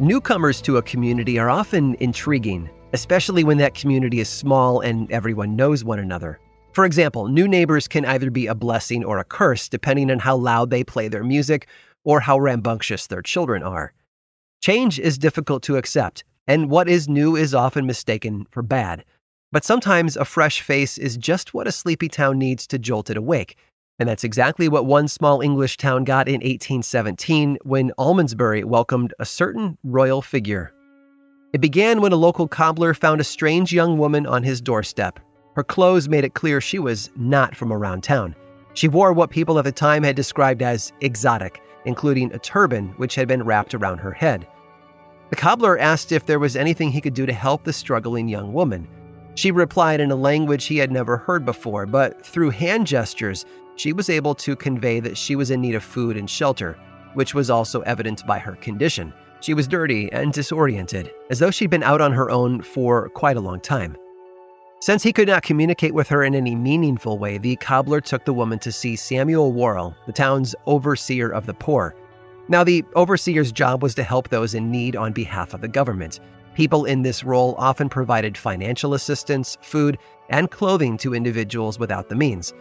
Newcomers to a community are often intriguing, especially when that community is small and everyone knows one another. For example, new neighbors can either be a blessing or a curse depending on how loud they play their music or how rambunctious their children are. Change is difficult to accept, and what is new is often mistaken for bad. But sometimes a fresh face is just what a sleepy town needs to jolt it awake, and that's exactly what one small English town got in 1817 when Almondsbury welcomed a certain royal figure. It began when a local cobbler found a strange young woman on his doorstep. Her clothes made it clear she was not from around town. She wore what people at the time had described as exotic, including a turban which had been wrapped around her head. The cobbler asked if there was anything he could do to help the struggling young woman. She replied in a language he had never heard before, but through hand gestures, she was able to convey that she was in need of food and shelter, which was also evident by her condition. She was dirty and disoriented, as though she'd been out on her own for quite a long time. Since he could not communicate with her in any meaningful way, the cobbler took the woman to see Samuel Worrall, the town's overseer of the poor. Now, the overseer's job was to help those in need on behalf of the government. People in this role often provided financial assistance, food, and clothing to individuals without the means.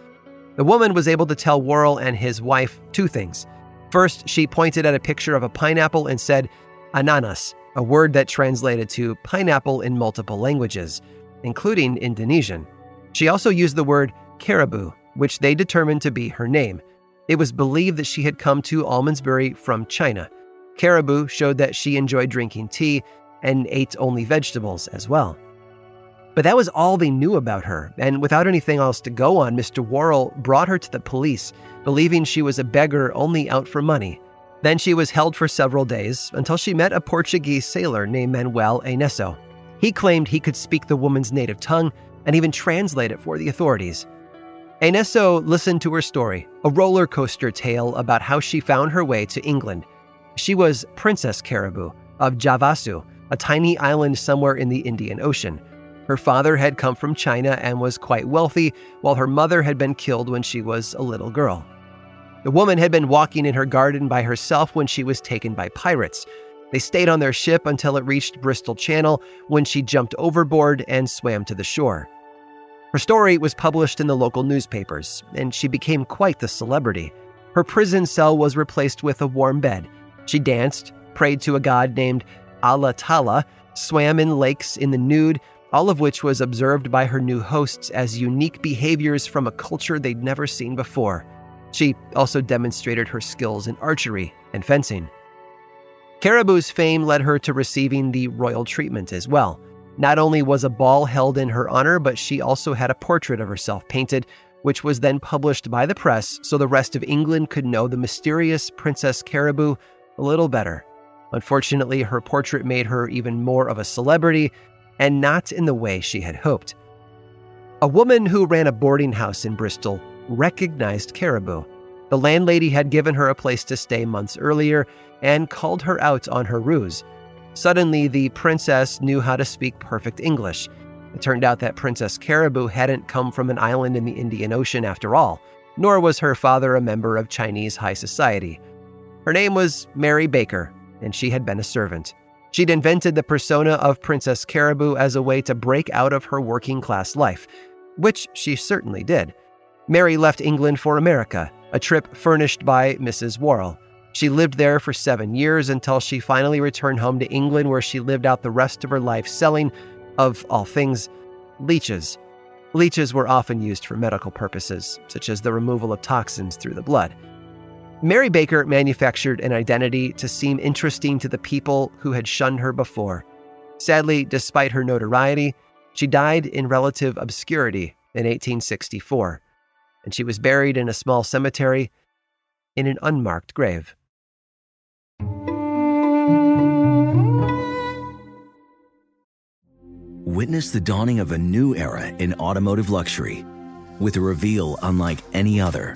The woman was able to tell Worrall and his wife two things. First, she pointed at a picture of a pineapple and said, ananas, a word that translated to pineapple in multiple languages, including Indonesian. She also used the word Caraboo, which they determined to be her name. It was believed that she had come to Almondsbury from China. Caraboo showed that she enjoyed drinking tea and ate only vegetables as well. But that was all they knew about her, and without anything else to go on, Mr. Worrall brought her to the police, believing she was a beggar only out for money. Then she was held for several days until she met a Portuguese sailor named Manuel Eynesso. He claimed he could speak the woman's native tongue and even translate it for the authorities. Enesso listened to her story, a roller coaster tale about how she found her way to England. She was Princess Caraboo of Javasu, a tiny island somewhere in the Indian Ocean. Her father had come from China and was quite wealthy, while her mother had been killed when she was a little girl. The woman had been walking in her garden by herself when she was taken by pirates. They stayed on their ship until it reached Bristol Channel when she jumped overboard and swam to the shore. Her story was published in the local newspapers, and she became quite the celebrity. Her prison cell was replaced with a warm bed. She danced, prayed to a god named Allah Tala, swam in lakes in the nude, all of which was observed by her new hosts as unique behaviors from a culture they'd never seen before. She also demonstrated her skills in archery and fencing. Caraboo's fame led her to receiving the royal treatment as well. Not only was a ball held in her honor, but she also had a portrait of herself painted, which was then published by the press so the rest of England could know the mysterious Princess Caraboo a little better. Unfortunately, her portrait made her even more of a celebrity, and not in the way she had hoped. A woman who ran a boarding house in Bristol recognized Caraboo. The landlady had given her a place to stay months earlier and called her out on her ruse. Suddenly, the princess knew how to speak perfect English. It turned out that Princess Caraboo hadn't come from an island in the Indian Ocean after all, nor was her father a member of Chinese high society. Her name was Mary Baker, and she had been a servant. She'd invented the persona of Princess Caraboo as a way to break out of her working class life, which she certainly did. Mary left England for America, a trip furnished by Mrs. Worrall. She lived there for seven years until she finally returned home to England, where she lived out the rest of her life selling, of all things, leeches. Leeches were often used for medical purposes, such as the removal of toxins through the blood. Mary Baker manufactured an identity to seem interesting to the people who had shunned her before. Sadly, despite her notoriety, she died in relative obscurity in 1864, and she was buried in a small cemetery in an unmarked grave. Witness the dawning of a new era in automotive luxury with a reveal unlike any other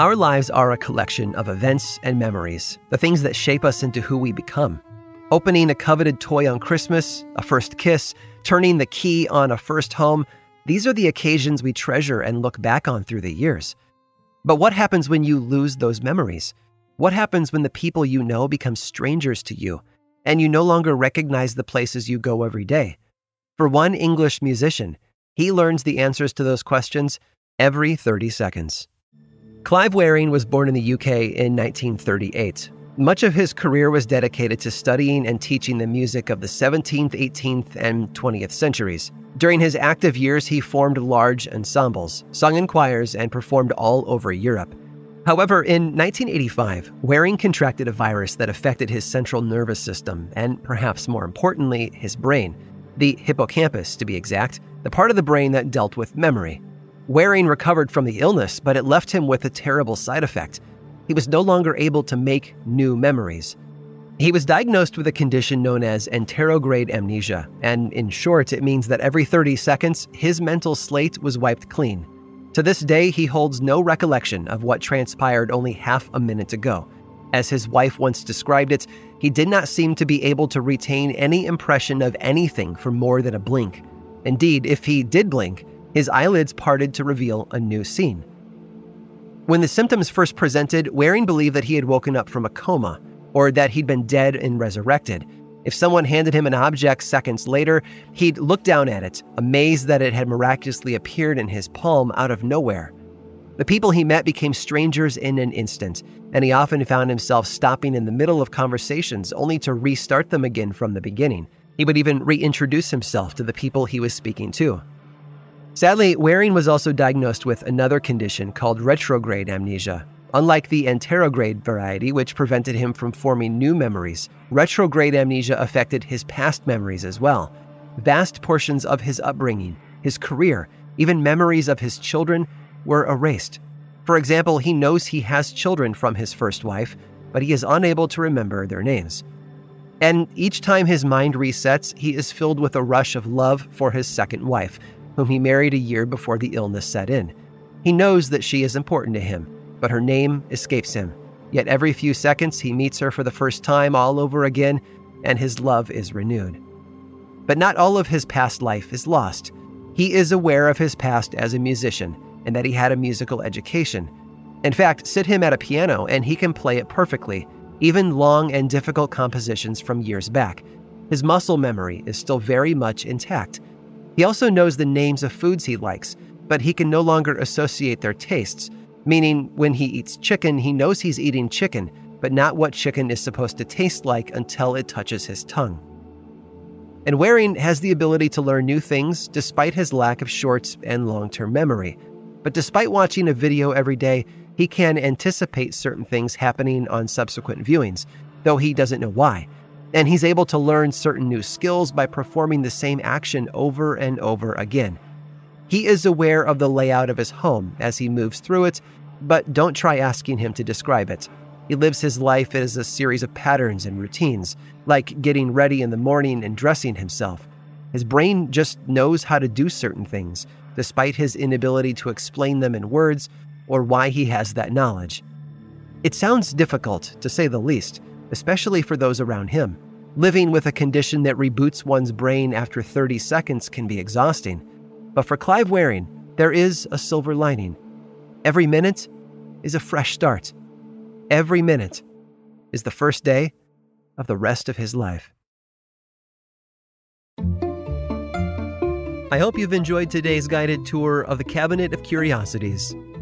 Our lives are a collection of events and memories, the things that shape us into who we become. Opening a coveted toy on Christmas, a first kiss, turning the key on a first home, these are the occasions we treasure and look back on through the years. But what happens when you lose those memories? What happens when the people you know become strangers to you and you no longer recognize the places you go every day? For one English musician, he learns the answers to those questions every 30 seconds. Clive Wearing was born in the UK in 1938. Much of his career was dedicated to studying and teaching the music of the 17th, 18th, and 20th centuries. During his active years, he formed large ensembles, sung in choirs, and performed all over Europe. However, in 1985, Wearing contracted a virus that affected his central nervous system, and perhaps more importantly, his brain. The hippocampus, to be exact, the part of the brain that dealt with memory. Wearing recovered from the illness, but it left him with a terrible side effect. He was no longer able to make new memories. He was diagnosed with a condition known as anterograde amnesia, and in short, it means that every 30 seconds, his mental slate was wiped clean. To this day, he holds no recollection of what transpired only half a minute ago. As his wife once described it, he did not seem to be able to retain any impression of anything for more than a blink. Indeed, if he did blink, his eyelids parted to reveal a new scene. When the symptoms first presented, Wearing believed that he had woken up from a coma or that he'd been dead and resurrected. If someone handed him an object seconds later, he'd look down at it, amazed that it had miraculously appeared in his palm out of nowhere. The people he met became strangers in an instant, and he often found himself stopping in the middle of conversations only to restart them again from the beginning. He would even reintroduce himself to the people he was speaking to. Sadly, Wearing was also diagnosed with another condition called retrograde amnesia. Unlike the anterograde variety, which prevented him from forming new memories, retrograde amnesia affected his past memories as well. Vast portions of his upbringing, his career, even memories of his children were erased. For example, he knows he has children from his first wife, but he is unable to remember their names. And each time his mind resets, he is filled with a rush of love for his second wife, whom he married a year before the illness set in. He knows that she is important to him, but her name escapes him. Yet every few seconds, he meets her for the first time all over again, and his love is renewed. But not all of his past life is lost. He is aware of his past as a musician and that he had a musical education. In fact, sit him at a piano and he can play it perfectly, even long and difficult compositions from years back. His muscle memory is still very much intact. He also knows the names of foods he likes, but he can no longer associate their tastes, meaning when he eats chicken, he knows he's eating chicken, but not what chicken is supposed to taste like until it touches his tongue. And Wearing has the ability to learn new things despite his lack of short and long term memory. But despite watching a video every day, he can anticipate certain things happening on subsequent viewings, though he doesn't know why. And he's able to learn certain new skills by performing the same action over and over again. He is aware of the layout of his home as he moves through it, but don't try asking him to describe it. He lives his life as a series of patterns and routines, like getting ready in the morning and dressing himself. His brain just knows how to do certain things, despite his inability to explain them in words or why he has that knowledge. It sounds difficult, to say the least, especially for those around him. Living with a condition that reboots one's brain after 30 seconds can be exhausting. But for Clive Wearing, there is a silver lining. Every minute is a fresh start. Every minute is the first day of the rest of his life. I hope you've enjoyed today's guided tour of the Cabinet of Curiosities.